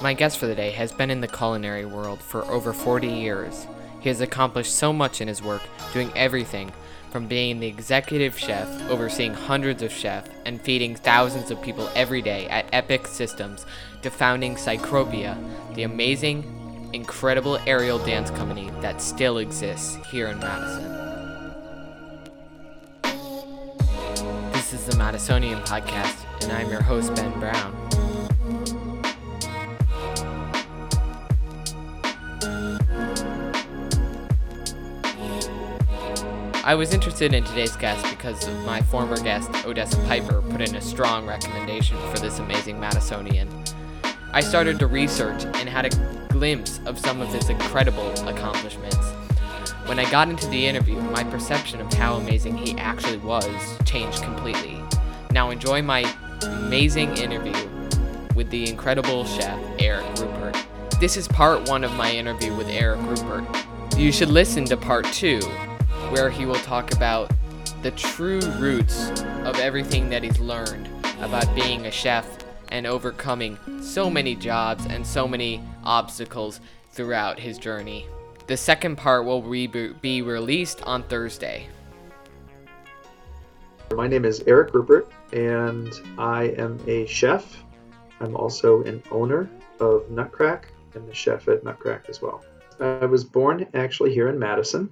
My guest for the day has been in the culinary world for over 40 years. He has accomplished so much in his work, doing everything from being the executive chef, overseeing hundreds of chefs, and feeding thousands of people every day at Epic Systems, to founding Cycropia, the amazing, incredible aerial dance company that still exists here in Madison. This is the Madisonian Podcast, and I'm your host, Ben Brown. I was interested in today's guest because my former guest, Odessa Piper, put in a strong recommendation for this amazing Madisonian. I started to research and had a glimpse of some of his incredible accomplishments. When I got into the interview, my perception of how amazing he actually was changed completely. Now enjoy my amazing interview with the incredible chef Eric Rupert. This is part one of my interview with Eric Rupert. You should listen to part two, where he will talk about the true roots of everything that he's learned about being a chef and overcoming so many jobs and so many obstacles throughout his journey. The second part will be released on Thursday. My name is Eric Rupert, and I am a chef. I'm also an owner of Nutkrack and the chef at Nutkrack as well. I was born actually here in Madison,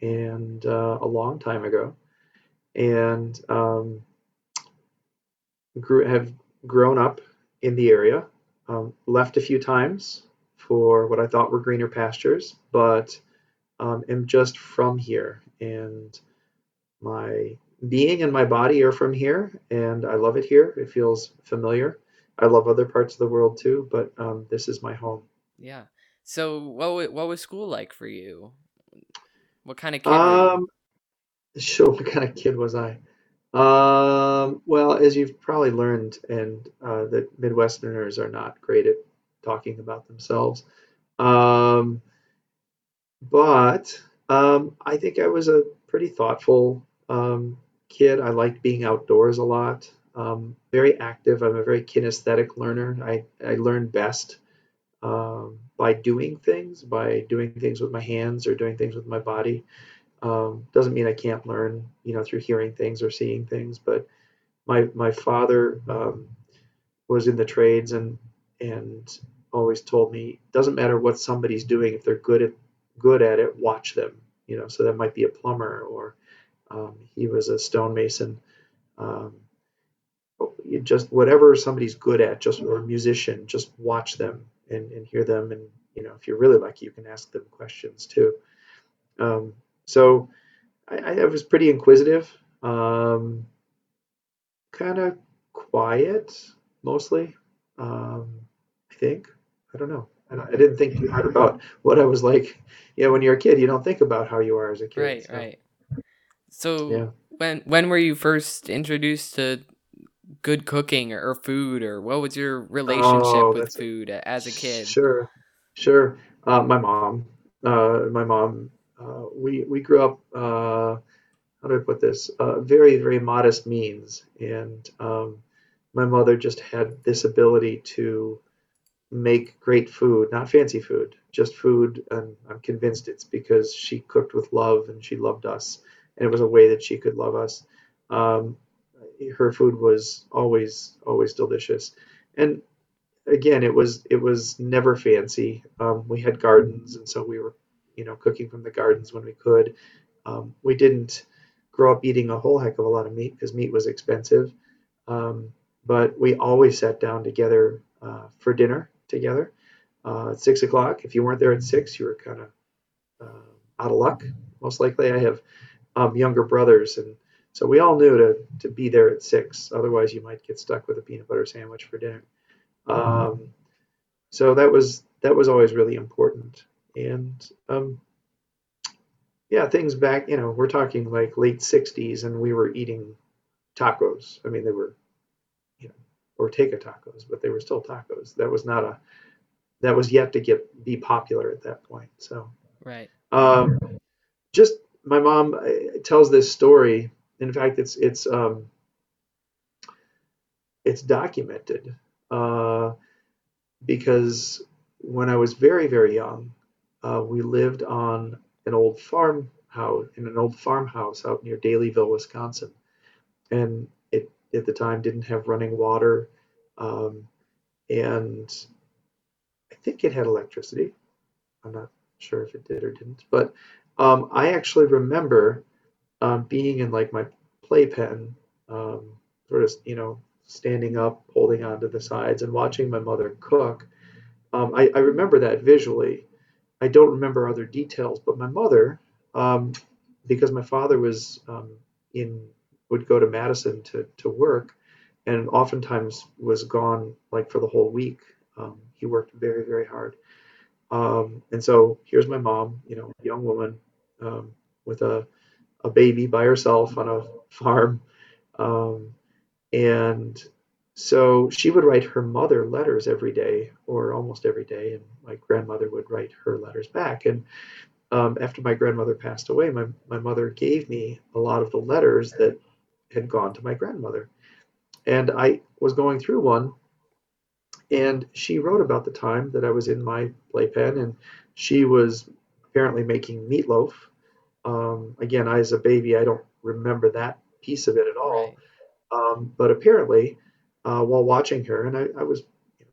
and uh, a long time ago, and um, grew have grown up in the area. Um, left a few times for what I thought were greener pastures, but um, am just from here, and my being and my body are from here, and I love it here. It feels familiar. I love other parts of the world too, but um, this is my home. Yeah. So, what what was school like for you? What kind of kid Um, sure. What kind of kid was I? Um, well, as you've probably learned, and uh, that Midwesterners are not great at talking about themselves. Um, but um, I think I was a pretty thoughtful um, kid. I liked being outdoors a lot. Um, very active. I'm a very kinesthetic learner. I, I learn best um, by doing things, by doing things with my hands or doing things with my body. Um, doesn't mean I can't learn, you know, through hearing things or seeing things. But my my father um, was in the trades and and always told me doesn't matter what somebody's doing if they're good at good at it, watch them. You know, so that might be a plumber or um, he was a stonemason. Um, just whatever somebody's good at, just or a musician, just watch them and, and hear them. And, you know, if you're really lucky, you can ask them questions too. Um, so I, I, was pretty inquisitive, um, kind of quiet mostly, um, I think. I don't know. I, I, didn't think too hard about what I was like. Yeah, when you're a kid, you don't think about how you are as a kid. Right, so. right. So yeah. when when were you first introduced to good cooking or food or what was your relationship oh, with food a, as a kid? Sure sure. Uh, my mom uh, my mom uh, we we grew up uh, how do i put this? Uh, very very modest means. And um, my mother just had this ability to make great food not fancy food just food. And i'm convinced it's because she cooked with love and she loved us. And it was a way that she could love us. Um, her food was always always delicious, and again, it was it was never fancy. Um, we had gardens, and so we were you know cooking from the gardens when we could. Um, we didn't grow up eating a whole heck of a lot of meat because meat was expensive, um, but we always sat down together uh, for dinner together uh, at six o'clock. If you weren't there at six, you were kind of uh, out of luck. Most likely, I have um, younger brothers and so we all knew to, to be there at six. Otherwise, you might get stuck with a peanut butter sandwich for dinner. Um, so that was that was always really important. And um, yeah, things back, you know, we're talking like late '60s, and we were eating tacos. I mean, they were, you know, Ortega tacos, but they were still tacos. That was not a that was yet to get be popular at that point. So right. Um, just my mom uh, tells this story in fact, it's it's um, it's documented. Uh, because when I was very, very young, uh, we lived on an old farmhouse in an old farmhouse out near Daleyville, Wisconsin, and it at the time didn't have running water, um, and I think it had electricity. I'm not sure if it did or didn't, but um, I actually remember um, being in like my playpen, um, sort of you know standing up, holding onto the sides, and watching my mother cook. Um, I, I remember that visually. I don't remember other details, but my mother, um, because my father was um, in would go to Madison to to work, and oftentimes was gone like for the whole week. Um, he worked very very hard, um, and so here's my mom, you know, a young woman with a a baby by herself on a farm, um, and so she would write her mother letters every day or almost every day, and my grandmother would write her letters back. And um, after my grandmother passed away, my, my mother gave me a lot of the letters that had gone to my grandmother. And I was going through one, and she wrote about the time that I was in my playpen, and she was apparently making meatloaf. Um, again, I, as a baby, I don't remember that piece of it at all. Right. Um, but apparently, uh, while watching her, and I, I was you know,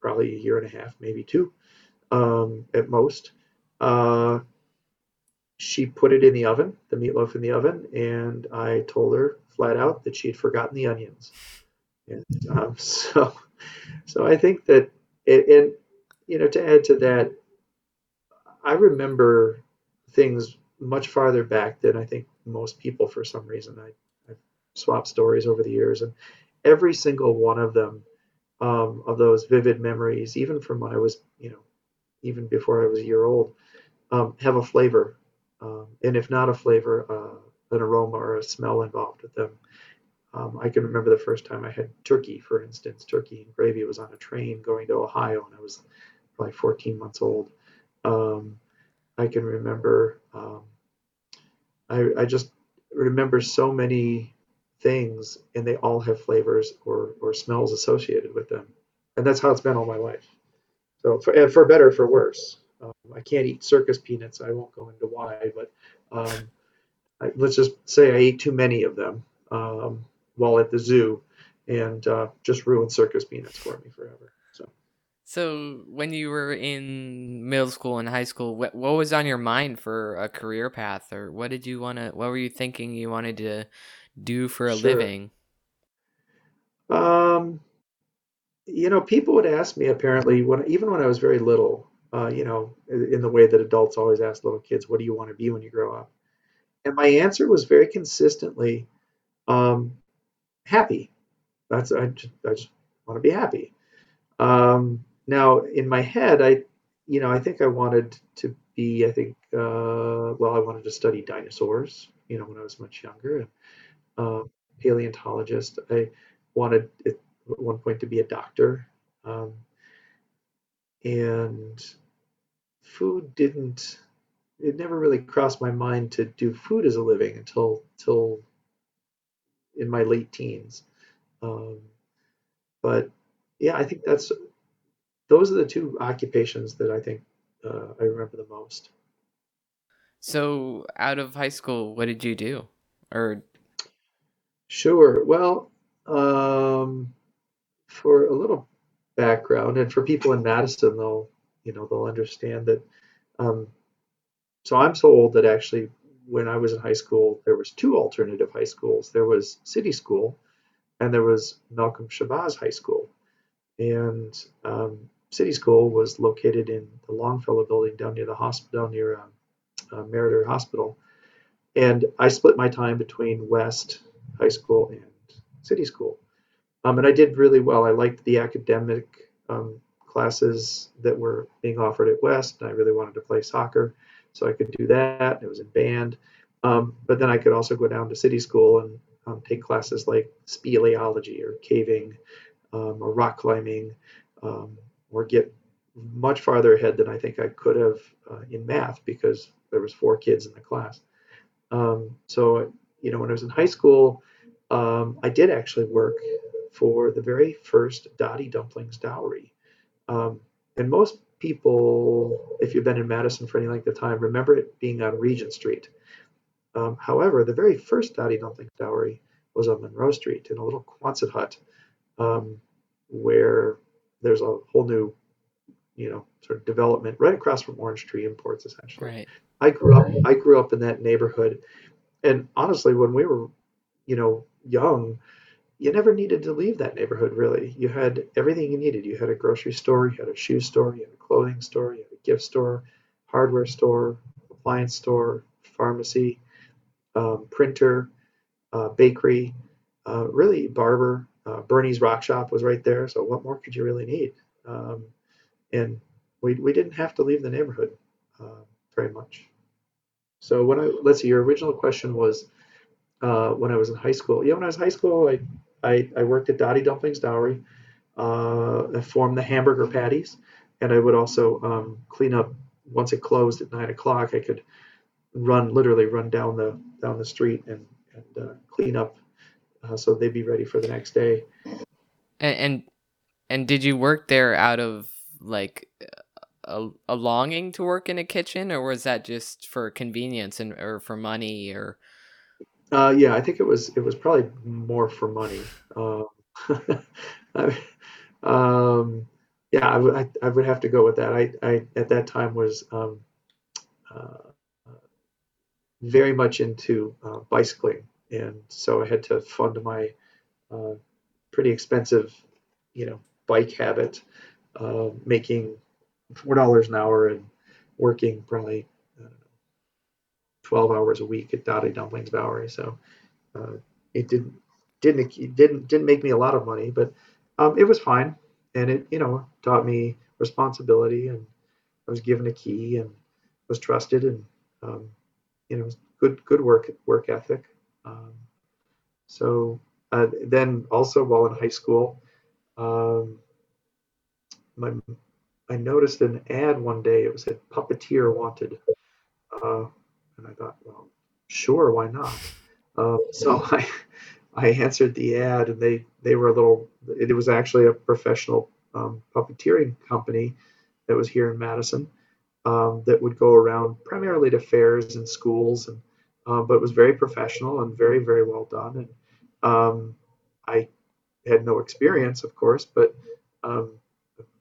probably a year and a half, maybe two um, at most, uh, she put it in the oven, the meatloaf in the oven, and I told her flat out that she'd forgotten the onions. And um, so, so I think that, it, and you know, to add to that, I remember things much farther back than I think most people for some reason. I, I've swapped stories over the years, and every single one of them, um, of those vivid memories, even from when I was, you know, even before I was a year old, um, have a flavor. Um, and if not a flavor, uh, an aroma or a smell involved with them. Um, I can remember the first time I had turkey, for instance, turkey and gravy. Was on a train going to Ohio, and I was probably 14 months old. Um, I can remember. Um, I, I just remember so many things, and they all have flavors or or smells associated with them, and that's how it's been all my life. So for for better or for worse. Um, I can't eat circus peanuts. I won't go into why, but um, I, let's just say I ate too many of them um, while at the zoo, and uh, just ruined circus peanuts for me forever. So. When you were in middle school and high school, what what was on your mind for a career path, or what did you want to? What were you thinking you wanted to do for a Sure. living? Um, you know, people would ask me apparently when even when I was very little, uh, you know, in in the way that adults always ask little kids, "What do you want to be when you grow up?" And my answer was very consistently, um, "Happy." That's I just, I just want to be happy. Um, now, in my head, I, you know, I think I wanted to be, I think, uh, well, I wanted to study dinosaurs, you know, when I was much younger, and um, paleontologist. I wanted at one point to be a doctor, um, and food didn't. It never really crossed my mind to do food as a living until till in my late teens. Um, but yeah, I think that's those are the two occupations that I think uh, I remember the most. So, out of high school, what did you do? Or Sure. Well, um, for a little background, and for people in Madison, they'll you know they'll understand that. Um, so I'm so old that actually, when I was in high school, there was two alternative high schools. There was City School, and there was Malcolm Shabazz High School. And um, City School was located in the Longfellow Building down near the hospital, near um, uh, Meriter Hospital. And I split my time between West High School and City School. Um, and I did really well. I liked the academic um, classes that were being offered at West, and I really wanted to play soccer, so I could do that. It was in band. Um, but then I could also go down to City School and um, take classes like speleology or caving um, or rock climbing, um, or get much farther ahead than I think I could have uh, in math because there was four kids in the class. Um, so, you know, when I was in high school, um, I did actually work for the very first Dottie Dumplings Dowry. Um, and most people, if you've been in Madison for any length of time, remember it being on Regent Street. Um, however, the very first Dottie Dumplings Dowry was on Monroe Street in a little Quonset hut um, where there's a whole new, you know, sort of development right across from Orange Tree Imports, essentially. Right. I grew up. I grew up in that neighborhood, and honestly, when we were, you know, young, you never needed to leave that neighborhood. Really, you had everything you needed. You had a grocery store, you had a shoe store, you had a clothing store, you had a gift store, hardware store, appliance store, pharmacy, um, printer, uh, bakery, uh, really barber. Uh, Bernie's Rock Shop was right there. So what more could you really need? Um, and we we didn't have to leave the neighborhood uh, very much. So when I let's see, your original question was uh, when I was in high school. Yeah, when I was in high school, I I, I worked at Dottie Dumplings Dowry. Uh, I formed the hamburger patties, and I would also um, clean up once it closed at nine o'clock. I could run literally run down the down the street and and uh, clean up uh, so they'd be ready for the next day. And, and and did you work there out of like a, a longing to work in a kitchen, or was that just for convenience and or for money or? Uh, yeah, I think it was it was probably more for money. Um, I, um, yeah, I would I, I would have to go with that. I, I at that time was um, uh, very much into uh, bicycling, and so I had to fund my uh, pretty expensive, you know, bike habit, uh, making four dollars an hour and working probably twelve hours a week at Dottie Dumplings Dowry. So uh, it didn't didn't it didn't didn't make me a lot of money, but um, it was fine, and it you know taught me responsibility, and I was given a key and was trusted, and um, you know good good work work ethic. Um, so uh, then also while in high school, um, my I noticed an ad one day. It was a puppeteer wanted, uh, and I thought, well, sure, why not? Um, so I I answered the ad, and they they were a little. It was actually a professional um, puppeteering company that was here in Madison um, that would go around primarily to fairs and schools and uh, but it was very professional and very very well done. And um, I had no experience, of course, but um,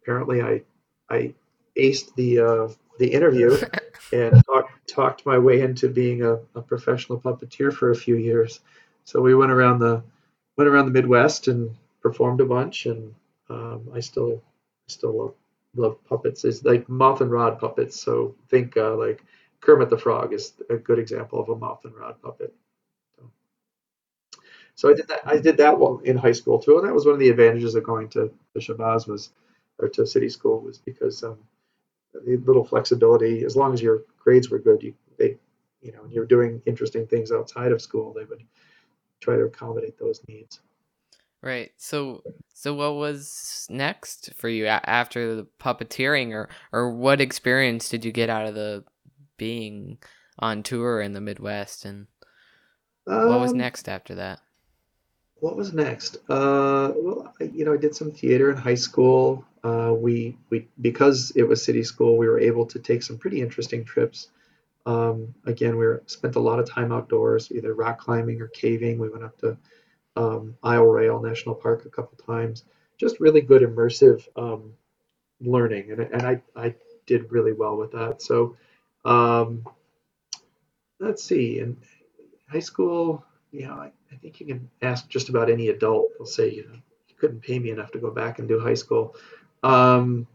apparently I I aced the uh, the interview and talk, talked my way into being a, a, professional puppeteer for a few years. So we went around the went around the Midwest and performed a bunch, and um, I still still love love puppets. It's like mouth and rod puppets. So think uh, like Kermit the Frog is a good example of a mouth and rod puppet. So, so I did that. I did that one in high school too, and that was one of the advantages of going to the Shabazz was or to city school was because um, the little flexibility. As long as your grades were good, you they you know, and you're doing interesting things outside of school, they would try to accommodate those needs. Right. So so what was next for you after the puppeteering or or what experience did you get out of the being on tour in the Midwest, and um, what was um, next after that? What was next? Uh, well, I, you know, I did some theater in high school. Uh, we we because it was city school, we were able to take some pretty interesting trips. Um, again, we were, spent a lot of time outdoors, either rock climbing or caving. We went up to um, Isle Royale National Park a couple times. Just really good immersive um, learning, and, and I, I did really well with that. So um, let's see. In high school, you know, I, I, think you can ask just about any adult. They'll say, you know, you couldn't pay me enough to go back and do high school. Um,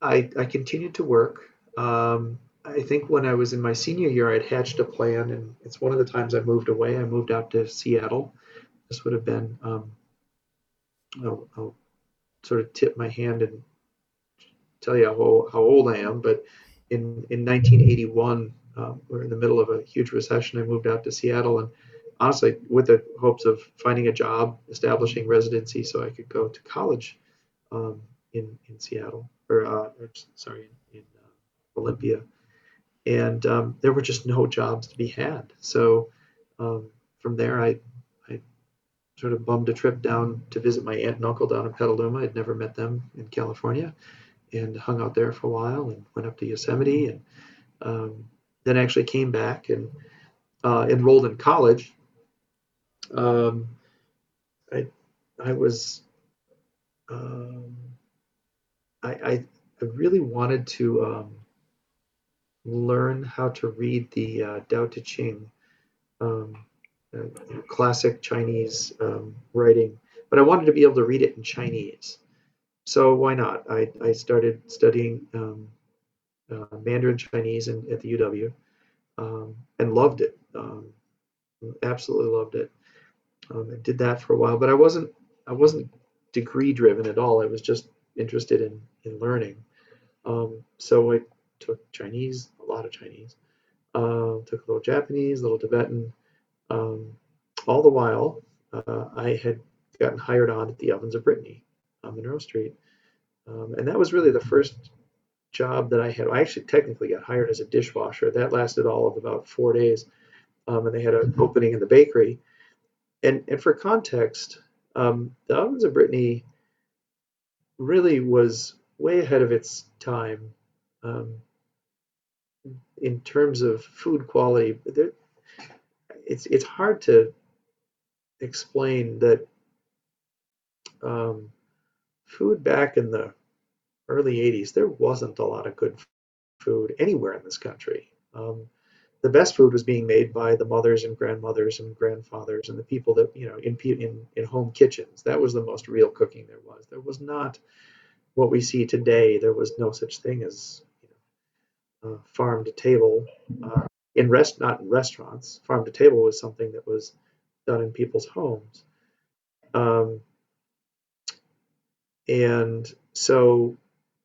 I, I continued to work. Um, I think when I was in my senior year, I'd hatched a plan, and it's one of the times I moved away. I moved out to Seattle. This would have been, um, I'll, I'll, sort of tip my hand and tell you how, how old I am, but in, in 1981, um, we are in the middle of a huge recession. I moved out to Seattle and honestly, with the hopes of finding a job, establishing residency so I could go to college um, in, in Seattle, or, uh, or sorry, in, in uh, Olympia. And um, there were just no jobs to be had. So um, from there, I, I sort of bummed a trip down to visit my aunt and uncle down in Petaluma. I'd never met them in California and hung out there for a while and went up to Yosemite and um, then actually came back and uh, enrolled in college. Um, I I was um, I, I, I really wanted to um, learn how to read the uh, Tao Te Ching, um, uh, classic Chinese um, writing, but I wanted to be able to read it in Chinese. So why not? I, I started studying um, uh, Mandarin Chinese in, at the UW um, and loved it. Um, absolutely loved it. Um, I did that for a while, but I wasn't I wasn't degree driven at all. I was just interested in in learning. Um, so I took Chinese, a lot of Chinese, uh, took a little Japanese, a little Tibetan. Um, all the while, uh, I had gotten hired on at the Ovens of Brittany on Monroe Street, um, and that was really the first job that I had. I actually technically got hired as a dishwasher. That lasted all of about four days, um, and they had an opening in the bakery. And and for context, um, the Ovens of Brittany really was way ahead of its time um, in terms of food quality. There, it's it's hard to explain that um, food back in the early 80s there wasn't a lot of good food anywhere in this country. Um, the best food was being made by the mothers and grandmothers and grandfathers and the people that you know in in in home kitchens. That was the most real cooking there was. There was not what we see today. There was no such thing as you know, uh, farm to table uh, in rest not in restaurants. Farm to table was something that was done in people's homes. Um, and so,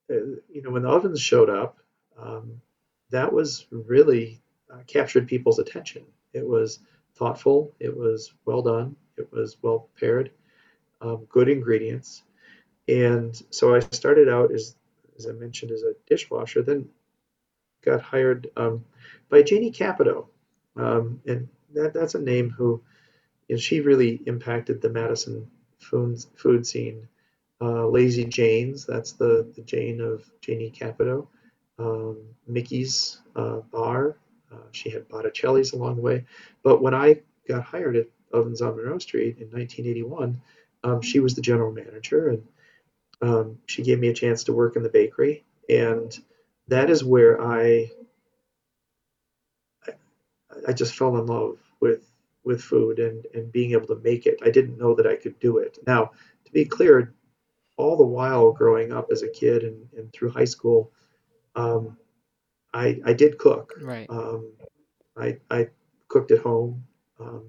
uh, you know, when the ovens showed up, um, that was really uh, captured people's attention. It was thoughtful, it was well done, it was well prepared, um, good ingredients. And so I started out as, as I mentioned, as a dishwasher, then got hired um, by Janie Capito. Um, and that, that's a name who, you know, she really impacted the Madison food, food scene. Uh, Lazy Jane's, that's the, the Jane of Janie Capito. Um, Mickey's uh, Bar, uh, she had Botticelli's along the way. But when I got hired at Ovens on Monroe Street in 1981, um, she was the general manager, and um, she gave me a chance to work in the bakery. And that is where I, I, I just fell in love with with food and, and being able to make it. I didn't know that I could do it. Now, to be clear, all the while growing up as a kid and, and through high school, um, I, I did cook. Right. Um, I, I cooked at home. Um,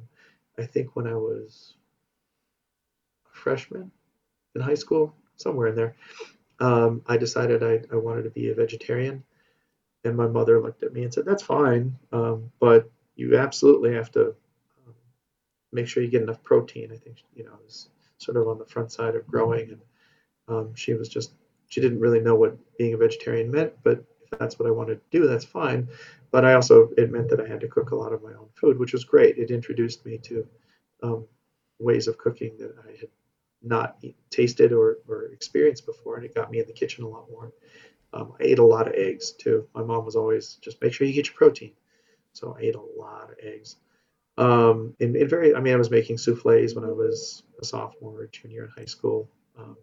I think when I was a freshman in high school, somewhere in there, um, I decided I, I wanted to be a vegetarian. And my mother looked at me and said, That's fine, um, but you absolutely have to um, make sure you get enough protein. I think, you know, was sort of on the front side of growing. And um, she was just, she didn't really know what being a vegetarian meant, but if that's what I wanted to do, that's fine. But I also, it meant that I had to cook a lot of my own food, which was great. It introduced me to um, ways of cooking that I had not tasted or, or experienced before, and it got me in the kitchen a lot more. Um, I ate a lot of eggs too. My mom was always just make sure you get your protein, so I ate a lot of eggs. Um, and, very, I mean, I was making souffles when I was a sophomore or junior in high school. Um,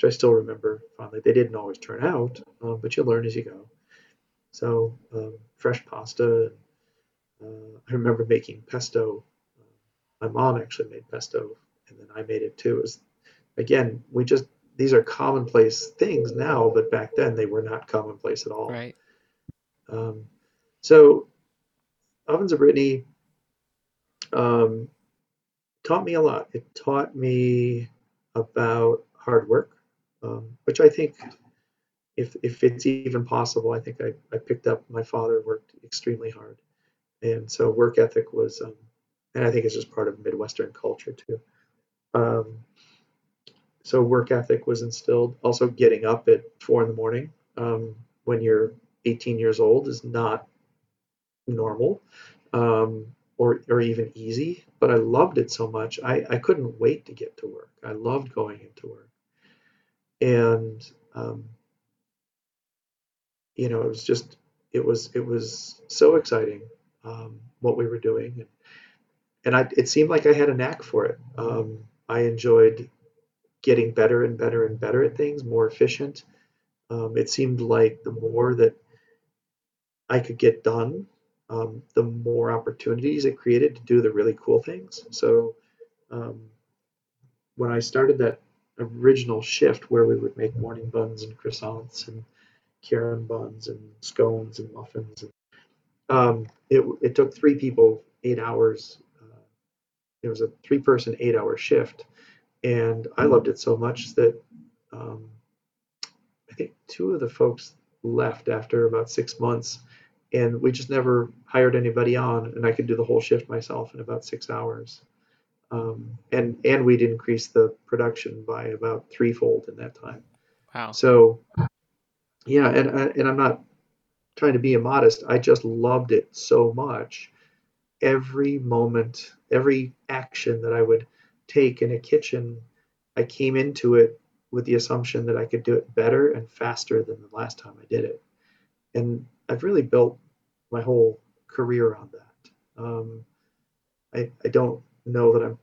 which I still remember fondly. They didn't always turn out, um, but you learn as you go. So um, fresh pasta. Uh, I remember making pesto. Uh, my mom actually made pesto, and then I made it too. It was again, we just these are commonplace things now, but back then they were not commonplace at all. Right. Um, so ovens of Brittany um, taught me a lot. It taught me about hard work um, which I think, if if it's even possible, I think I, I picked up. My father worked extremely hard, and so work ethic was, um, and I think it's just part of Midwestern culture too. Um, so work ethic was instilled. Also, getting up at four in the morning um, when you're 18 years old is not normal. Um, or, or even easy, but I loved it so much. I, I couldn't wait to get to work. I loved going into work and um, you know, it was just it was it was so exciting um, what we were doing, and, and I, it seemed like I had a knack for it. Um, I enjoyed getting better and better and better at things, more efficient. Um, it seemed like the more that I could get done, um, the more opportunities it created to do the really cool things. So um, when I started that original shift where we would make morning buns and croissants and Karen buns and scones and muffins, and, um, it, it took three people eight hours. Uh, it was a three person eight hour shift. And I loved it so much that um, I think two of the folks left after about six months and we just never hired anybody on and i could do the whole shift myself in about six hours um, and and we'd increased the production by about threefold in that time Wow. so yeah and I- and i'm not trying to be immodest i just loved it so much every moment every action that i would take in a kitchen i came into it with the assumption that i could do it better and faster than the last time i did it and I've really built my whole career on that. Um, I, I don't know that I'm,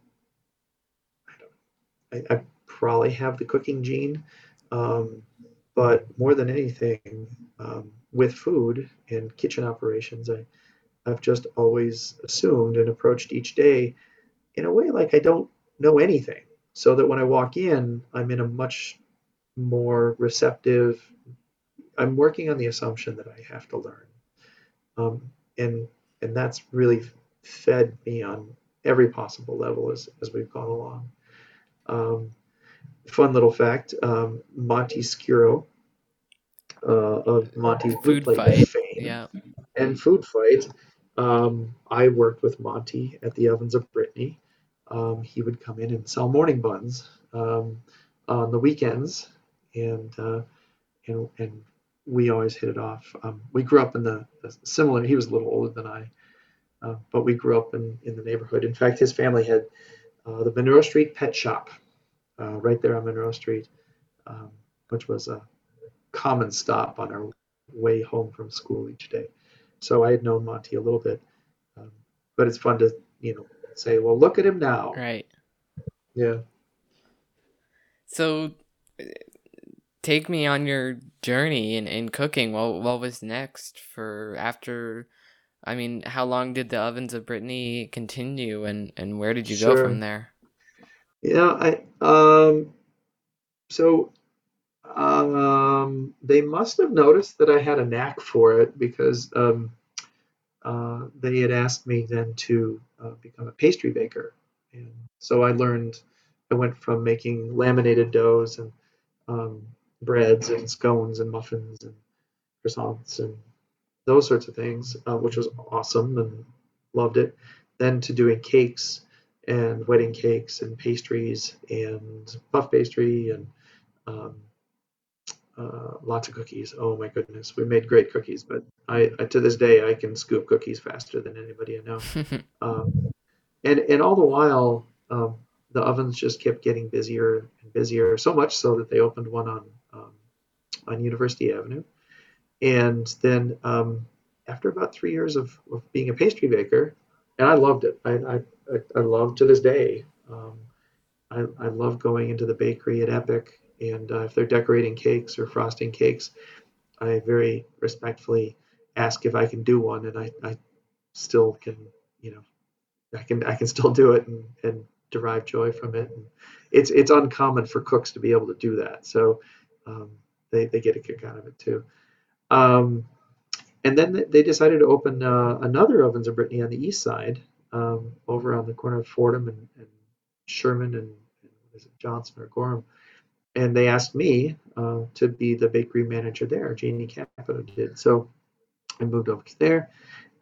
I, I, I probably have the cooking gene, um, but more than anything, um, with food and kitchen operations, I, I've just always assumed and approached each day in a way like I don't know anything. So that when I walk in, I'm in a much more receptive, I'm working on the assumption that I have to learn, um, and and that's really fed me on every possible level as as we've gone along. Um, fun little fact: um, Monty Schiro uh, of Monty Food fight. fame Yeah. and Food Fight. Um, I worked with Monty at the Ovens of Brittany. Um, he would come in and sell morning buns um, on the weekends, and uh, and and we always hit it off. Um, we grew up in the, the similar. He was a little older than I, uh, but we grew up in in the neighborhood. In fact, his family had uh, the Monroe Street Pet Shop uh, right there on Monroe Street, um, which was a common stop on our way home from school each day. So I had known Monty a little bit, um, but it's fun to you know say, well, look at him now. Right. Yeah. So take me on your journey in, in cooking. What what was next for after I mean, how long did the ovens of Brittany continue and, and where did you go from there? Yeah. I um. So um, they must have noticed that I had a knack for it because um, uh, they had asked me then to uh, become a pastry baker. And so I learned, I went from making laminated doughs and um, breads and scones and muffins and croissants and those sorts of things, uh, which was awesome and loved it. Then to doing cakes and wedding cakes and pastries and puff pastry and um, uh, lots of cookies. Oh my goodness, we made great cookies, but I, I to this day I can scoop cookies faster than anybody I know. Um, and and all the while, um, the ovens just kept getting busier and busier, so much so that they opened one on um, on University Avenue. And then um, after about three years of, of being a pastry baker, and I loved it. I I, I love to this day. Um, I, I love going into the bakery at Epic, and uh, if they're decorating cakes or frosting cakes, I very respectfully ask if I can do one, and I, I still can, you know, I can I can still do it and, and derive joy from it. And it's it's uncommon for cooks to be able to do that, so um, they they get a kick out of it too. Um, and then they decided to open uh, another Ovens of Brittany on the east side, um, over on the corner of Fordem and, and Sherman and, and Johnson or Gorham. And they asked me uh, to be the bakery manager there. Janie Capito did. So I moved over there,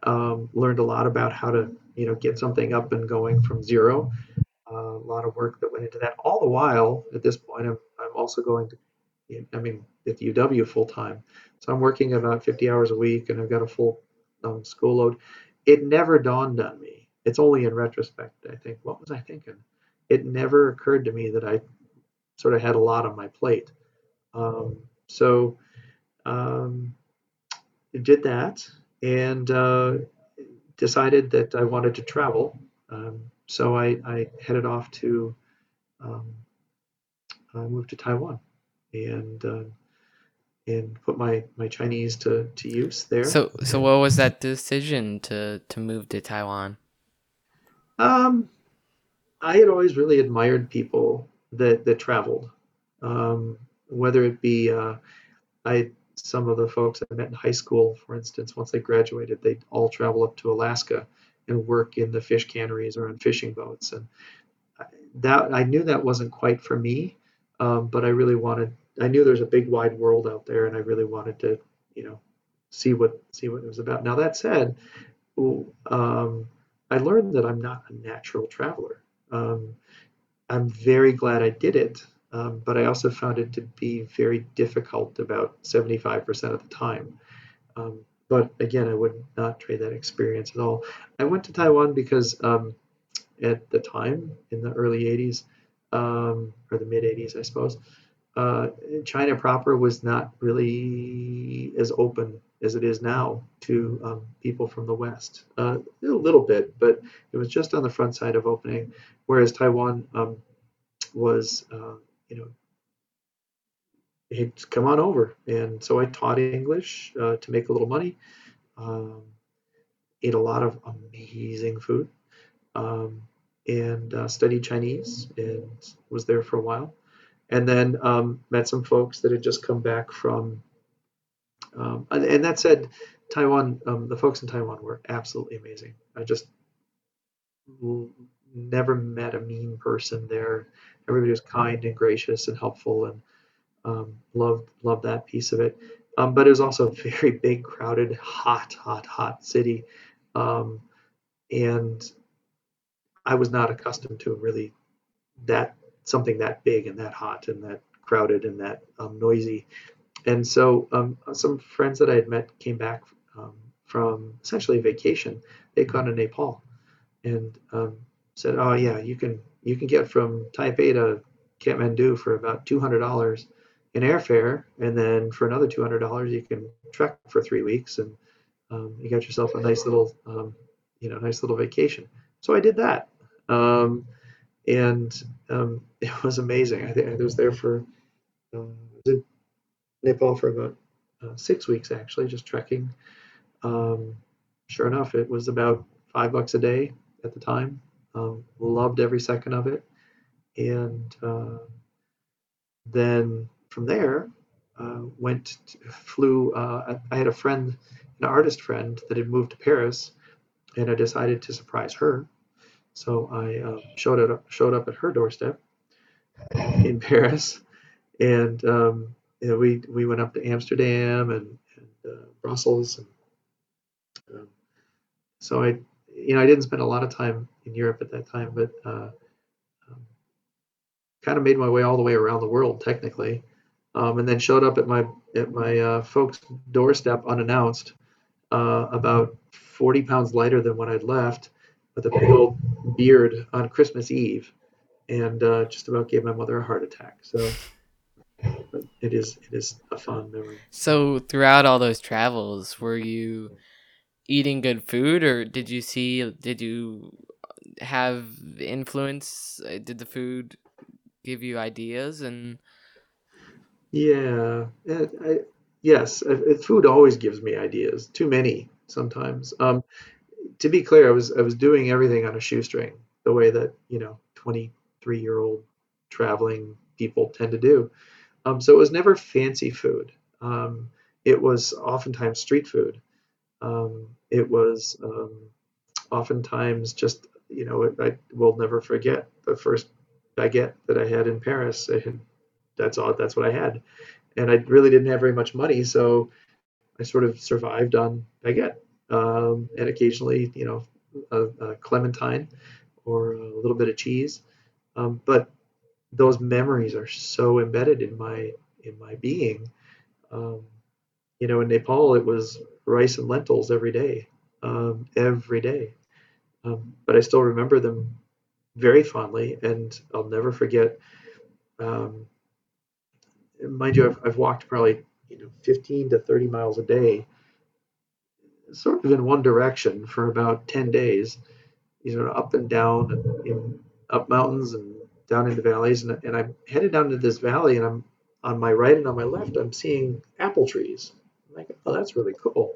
um, learned a lot about how to you know get something up and going from zero. Uh, a lot of work that went into that. All the while, at this point, I'm, I'm also going to, I mean, at the UW full time. So I'm working about 50 hours a week and I've got a full um, school load. It never dawned on me. It's only in retrospect, I think, what was I thinking? It never occurred to me that I sort of had a lot on my plate. Um, so, um, did that and uh, decided that I wanted to travel. Um, so I, I, headed off to um, I moved to Taiwan and uh, and put my, my Chinese to, to use there. So so what was that decision to to move to Taiwan? Um, I had always really admired people that that traveled, um, whether it be uh, I some of the folks I met in high school, for instance, once they graduated, they'd all travel up to Alaska and work in the fish canneries or on fishing boats, and that I knew that wasn't quite for me, um, but I really wanted. I knew there's a big wide world out there, and I really wanted to, you know, see what see what it was about. Now that said, um, I learned that I'm not a natural traveler. Um, I'm very glad I did it, um, but I also found it to be very difficult about 75% of the time. Um, but again, I would not trade that experience at all. I went to Taiwan because um, at the time, in the early 80s, um, or the mid 80s, I suppose, uh, China proper was not really as open as it is now to um, people from the West. Uh, a little bit, but it was just on the front side of opening, whereas Taiwan um, was, uh, you know, hey, come on over. And so I taught English uh, to make a little money, um, ate a lot of amazing food, um, and uh, studied Chinese and was there for a while. And then um, met some folks that had just come back from um, and, and, that said, Taiwan, um, the folks in Taiwan were absolutely amazing. I just never met a mean person there. Everybody was kind and gracious and helpful, and um, loved loved that piece of it. Um, but it was also a very big, crowded, hot, hot, hot city, um, and I was not accustomed to really that something that big and that hot and that crowded and that um, noisy and so um, some friends that I had met came back um, from essentially a vacation. They'd gone to Nepal and um, said, "Oh yeah, you can you can get from Taipei to Kathmandu for about two hundred dollars in airfare, and then for another two hundred dollars you can trek for three weeks, and um, you got yourself a nice little um, you know nice little vacation." So I did that, um, and it was amazing. I think I was there for. Uh, Nepal for about uh, six weeks actually, just trekking. Um, sure enough, it was about five bucks a day at the time. Um, loved every second of it, and uh, then from there, uh, went to, flew. Uh, I had a friend, an artist friend, that had moved to Paris, and I decided to surprise her. So I uh, showed up showed up at her doorstep in Paris, and um, you know, we we went up to Amsterdam and, and uh, Brussels, and um, so I, you know, I didn't spend a lot of time in Europe at that time, but uh, um, kind of made my way all the way around the world technically, um, and then showed up at my at my uh, folks' doorstep unannounced, uh, about 40 pounds lighter than when I'd left, with a big old beard on Christmas Eve, and uh, just about gave my mother a heart attack. So it is it is a fond memory. So throughout all those travels, were you eating good food, or did you see? Did you have influence? Did the food give you ideas and? Yeah, I, yes. Food always gives me ideas. Too many sometimes. Um, to be clear, I was I was doing everything on a shoestring, the way that you know twenty three year old traveling people tend to do. Um, so it was never fancy food. Um, it was oftentimes street food. Um, it was um, oftentimes just, you know, I will never forget the first baguette that I had in Paris. Had, that's all. That's what I had, and I really didn't have very much money, so I sort of survived on baguette um, and occasionally, you know, a, a, clementine or a little bit of cheese. Um, but those memories are so embedded in my in my being. Um, you know, in Nepal, it was rice and lentils every day, um, every day. Um, but I still remember them very fondly, and I'll never forget. Um, mind you, I've, I've walked probably you know 15 to 30 miles a day sort of in one direction for about 10 days, you know, up and down up mountains and down into valleys. And, and I'm headed down to this valley and I'm on my right and on my left, I'm seeing apple trees. I'm like, oh, that's really cool.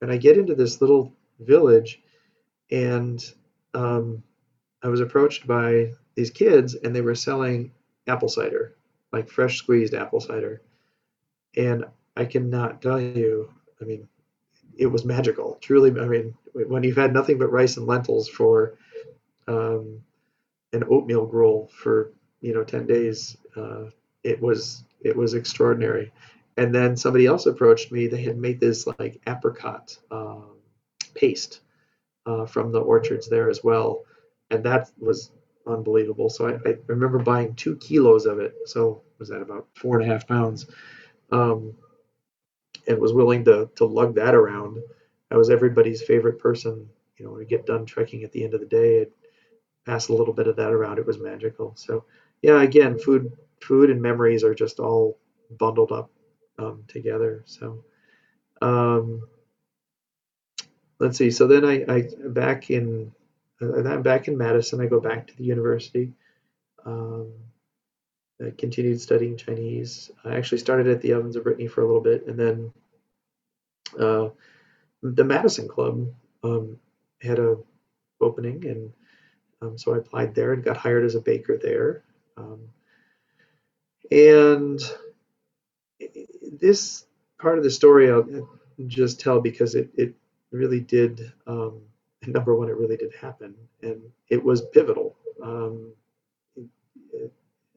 And I get into this little village and um, I was approached by these kids and they were selling apple cider, like fresh squeezed apple cider. And I cannot tell you, I mean, it was magical. Truly, I mean, when you've had nothing but rice and lentils for um, an oatmeal gruel for you know 10 days, uh, it was it was extraordinary. And then somebody else approached me. They had made this like apricot um, paste uh, from the orchards there as well, and that was unbelievable. So I, I, remember buying two kilos of it. So was that about four and a half pounds? Um, and was willing to to lug that around. I was everybody's favorite person. You know, when we get done trekking at the end of the day, I'd pass a little bit of that around. It was magical. So yeah, again, food food and memories are just all bundled up um, together. So um, let's see. So then I, I back in uh, I'm back in Madison. I go back to the university. Um, I continued studying Chinese. I actually started at the Ovens of Brittany for a little bit, and then uh, the Madison Club um, had a opening, and um, so I applied there and got hired as a baker there. Um, and this part of the story I'll just tell because it, it really did, um, number one, it really did happen, and it was pivotal. Um,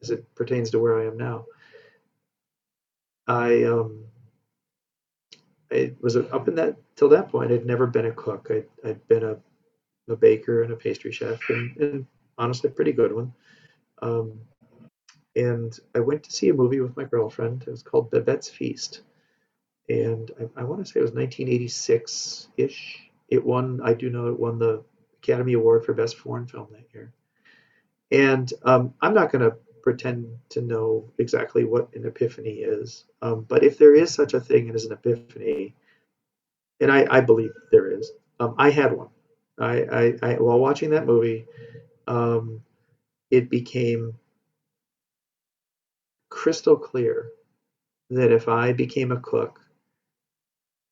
as it pertains to where I am now. I um, I was up in that till that point. I'd never been a cook. I'd, I'd been a, a baker and a pastry chef, and, and honestly, a pretty good one. Um, and I went to see a movie with my girlfriend. It was called Babette's Feast, and I, I want to say it was 1986 ish. It won. I do know it won the Academy Award for Best Foreign Film that year. And um, I'm not going to pretend to know exactly what an epiphany is. Um, but if there is such a thing as an epiphany, and I, I believe there is, um, I had one. I, I, I, while watching that movie, um, it became crystal clear that if I became a cook,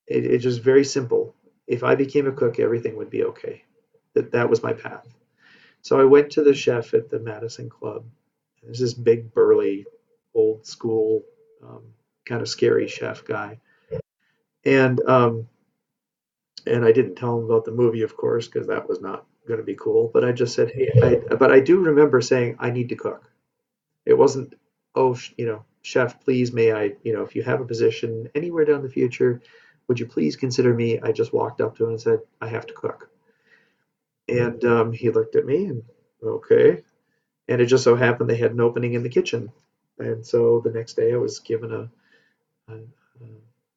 it, it's just very simple. If I became a cook, everything would be okay. That that was my path. So I went to the chef at the Madison Club there's this big, burly, old school, um, kind of scary chef guy, and um, and I didn't tell him about the movie, of course, because that was not going to be cool. But I just said, hey, I, but I do remember saying I need to cook. It wasn't, oh, you know, chef, please, may I, you know, if you have a position anywhere down the future, would you please consider me? I just walked up to him and said, I have to cook. And um, he looked at me and, okay and it just so happened they had an opening in the kitchen. And so the next day I was given a, a,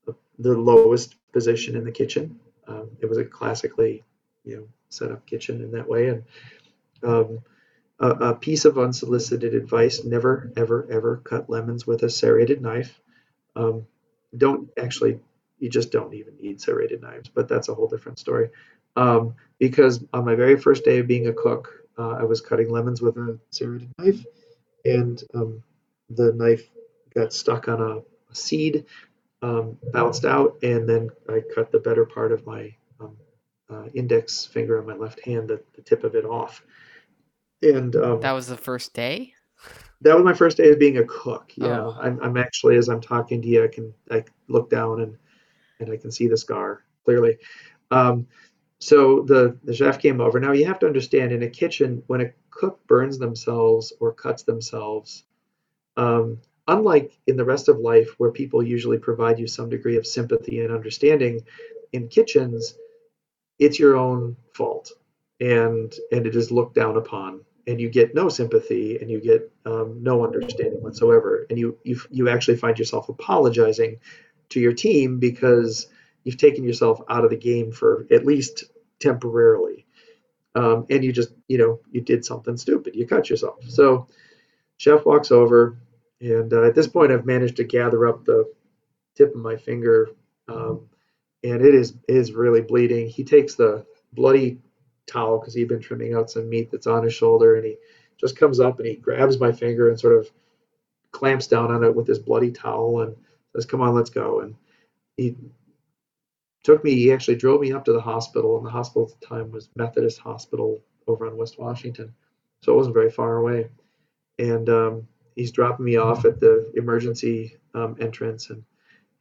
a the lowest position in the kitchen. Um, it was a classically, you know, set up kitchen in that way. And um, a, a, piece of unsolicited advice: never, ever, ever cut lemons with a serrated knife. Um, don't actually, you just don't even need serrated knives. But that's a whole different story. Um, because on my very first day of being a cook, uh, I was cutting lemons with a serrated knife, and um, the knife got stuck on a, a seed, um, bounced out, and then I cut the better part of my um, uh, index finger on my left hand, the, the tip of it off. And um, that was the first day. That was my first day of being a cook. Yeah, oh. I'm, I'm actually as I'm talking to you, I can I look down and and I can see the scar clearly. Um, so the, the chef came over. Now you have to understand in a kitchen, when a cook burns themselves or cuts themselves, um, unlike in the rest of life where people usually provide you some degree of sympathy and understanding, in kitchens, it's your own fault. And and it is looked down upon. And you get no sympathy and you get um, no understanding whatsoever. And you, you you actually find yourself apologizing to your team because you've taken yourself out of the game for at least temporarily. Um, and you just, you know, you did something stupid. You cut yourself. So, chef walks over, and uh, at this point, I've managed to gather up the tip of my finger, um, and it is is really bleeding. He takes the bloody towel because he'd been trimming out some meat that's on his shoulder, and he just comes up and he grabs my finger and sort of clamps down on it with his bloody towel and says, "Come on, let's go." And he took me. He actually drove me up to the hospital, and the hospital at the time was Methodist Hospital over on West Washington, so it wasn't very far away. And um, he's dropping me off at the emergency um, entrance, and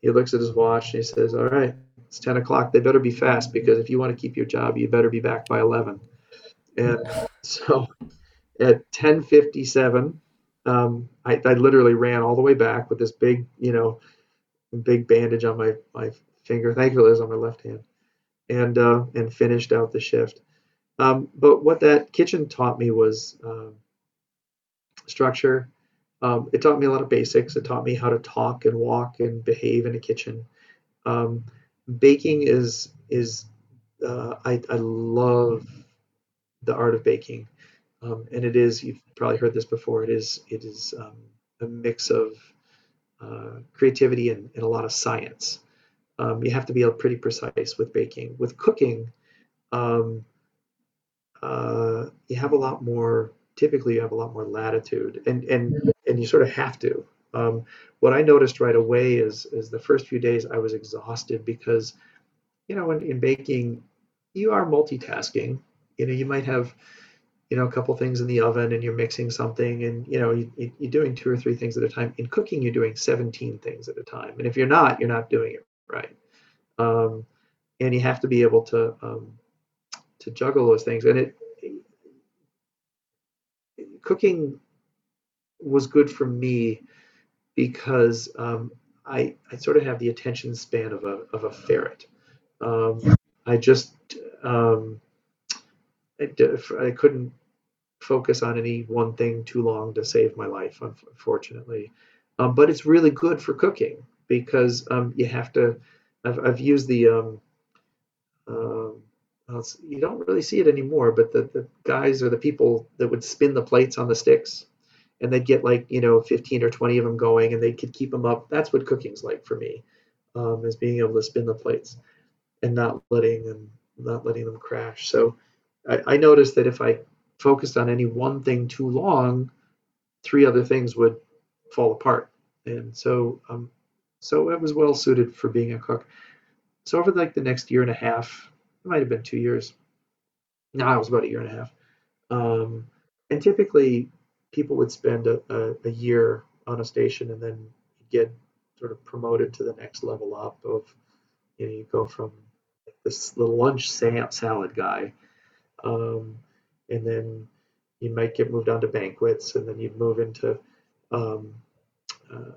he looks at his watch and he says, "All right, it's 10 o'clock. They better be fast because if you want to keep your job, you better be back by 11." And so at 10:57, um, I, I literally ran all the way back with this big, you know, big bandage on my my finger. Thankfully, it was on my left hand, and uh, and finished out the shift. Um, but what that kitchen taught me was um, structure. Um, it taught me a lot of basics. It taught me how to talk and walk and behave in a kitchen. Um, baking is is uh, I, I love the art of baking, um, and it is you've probably heard this before. It is it is um, a mix of uh, creativity and, and, a lot of science. Um, you have to be pretty precise with baking. With cooking, um, uh, you have a lot more. Typically, you have a lot more latitude, and and and you sort of have to. Um, what I noticed right away is is the first few days I was exhausted because, you know, in, in baking, you are multitasking. You know, you might have you know a couple things in the oven and you're mixing something and you know you, you're doing two or three things at a time in cooking you're doing 17 things at a time and if you're not you're not doing it right um, and you have to be able to um, to juggle those things and it cooking was good for me because um, I, I sort of have the attention span of a, of a ferret. Um, I just um, I, I couldn't focus on any one thing too long to save my life, unfortunately. Um, but it's really good for cooking because um, you have to. I've, I've used the. Um, um you don't really see it anymore, but the, the guys or the people that would spin the plates on the sticks, and they'd get like you know 15 or 20 of them going, and they could keep them up. That's what cooking's like for me, um, is being able to spin the plates and not letting them not letting them crash. So I, I noticed that if I focused on any one thing too long, three other things would fall apart. And so, um, so it was well suited for being a cook. So over like the next year and a half, it might have been two years. No, it was about a year and a half. Um, and typically, people would spend a, a, a year on a station and then get sort of promoted to the next level up. Of you know, you go from this little lunch salad guy um, and then you might get moved on to banquets, and then you'd move into um, uh,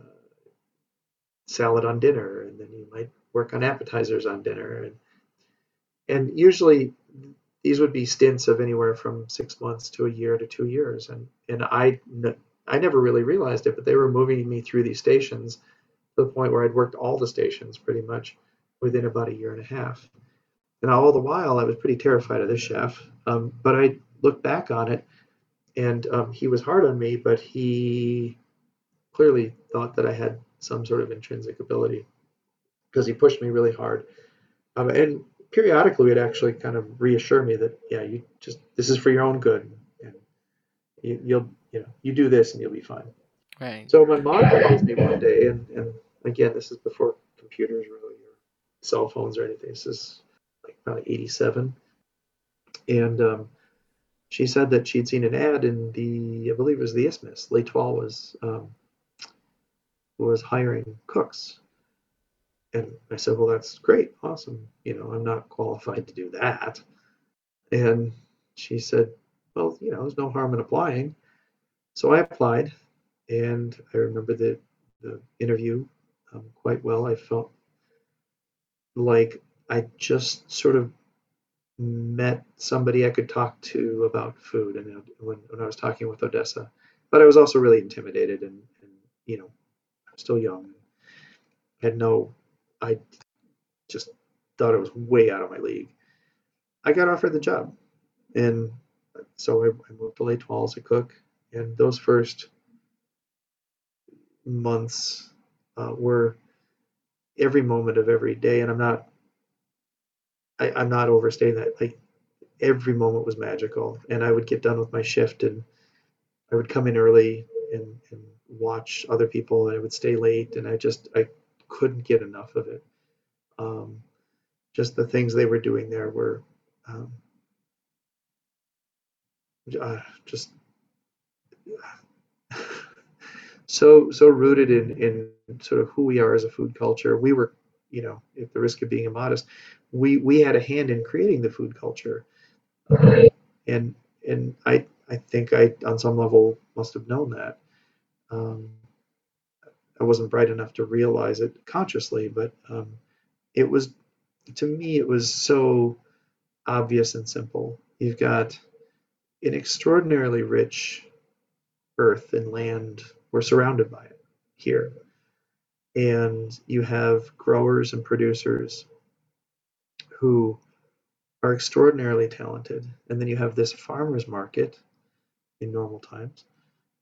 salad on dinner, and then you might work on appetizers on dinner, and and usually these would be stints of anywhere from six months to a year to two years, and and I I never really realized it, but they were moving me through these stations to the point where I'd worked all the stations pretty much within about a year and a half. And all the while, I was pretty terrified of this chef. Um, but I look back on it, and um, he was hard on me, but he clearly thought that I had some sort of intrinsic ability because he pushed me really hard. Um, and periodically, would actually kind of reassure me that, yeah, you just this is for your own good, and you, you'll you know you do this and you'll be fine. Right. So my mom calls me one day, and and again, this is before computers really or cell phones or anything. This is like probably 87 and um, she said that she'd seen an ad in the, I believe it was the Isthmus. L'Etoile was um, was hiring cooks, and I said, "Well, that's great, awesome. You know, I'm not qualified to do that." And she said, "Well, you know, there's no harm in applying." So I applied, and I remember the the interview um, quite well. I felt like I just sort of met somebody I could talk to about food, and when when I was talking with Odessa, but I was also really intimidated, and, and you know, still young, had no, I just thought it was way out of my league. I got offered the job, and so I, I moved to L'Etoile as a cook, and those first months uh, were every moment of every day, and I'm not I, I'm not overstating that. Like every moment was magical, and I would get done with my shift, and I would come in early and, and watch other people, and I would stay late, and I just I couldn't get enough of it. Um, just the things they were doing there were um, uh, just so so rooted in in sort of who we are as a food culture. We were, you know, at the risk of being immodest, we we had a hand in creating the food culture, uh, and and I I think I on some level must have known that. Um, I wasn't bright enough to realize it consciously, but um, it was to me it was so obvious and simple. You've got an extraordinarily rich earth and land. We're surrounded by it here. And you have growers and producers who are extraordinarily talented. And then you have this farmer's market in normal times,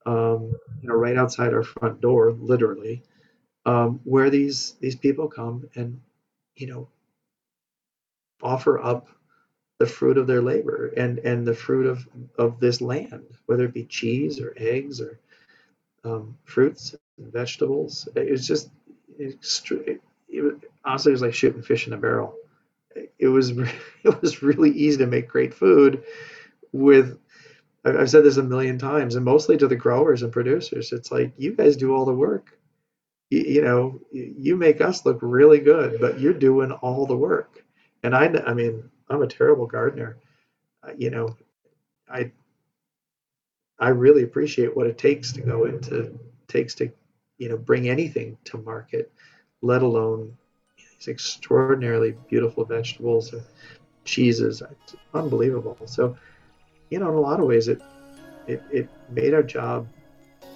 um, you know, right outside our front door, literally, um, where these these people come and, you know, offer up the fruit of their labor and and the fruit of of this land, whether it be cheese or eggs or um, fruits and vegetables. It was just. It, honestly, it was like shooting fish in a barrel. It was it was really easy to make great food with. I've said this a million times, and mostly to the growers and producers. It's like you guys do all the work. You, you know, you make us look really good, but you're doing all the work. And I, I mean, I'm a terrible gardener. Uh, you know, I I really appreciate what it takes to go into takes to you know bring anything to market, let alone these extraordinarily beautiful vegetables and cheeses. It's unbelievable. So, you know, in a lot of ways, it it, it made our job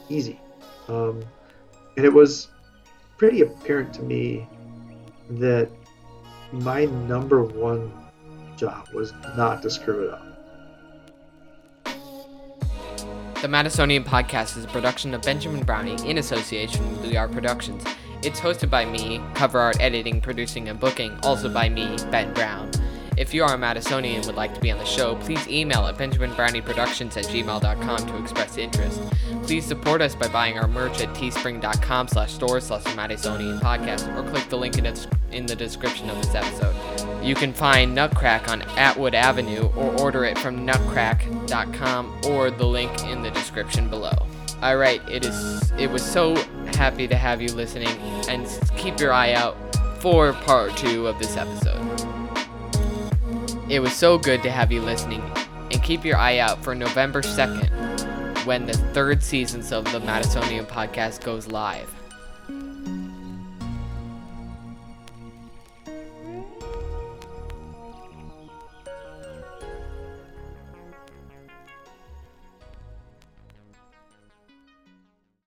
easy, um, and it was pretty apparent to me that my number one job was not to screw it up. The Madisonian podcast is a production of Benjamin Brownie in association with We Are Productions. It's hosted by me, cover art editing, producing, and booking, also by me, Ben Brown. If you are a Madisonian and would like to be on the show, please email at benjaminbrownieproductions at gmail.com to express interest. Please support us by buying our merch at teespring.com slash store slash Madisonian podcast or click the link in, the, in the description of this episode. You can find Nutkrack on Atwood Avenue or order it from nutkrack.com or the link in the description below. Alright, it is it was so happy to have you listening and keep your eye out for part two of this episode. It was so good to have you listening, and keep your eye out for November 2nd when the third seasons of the Madisonian podcast goes live.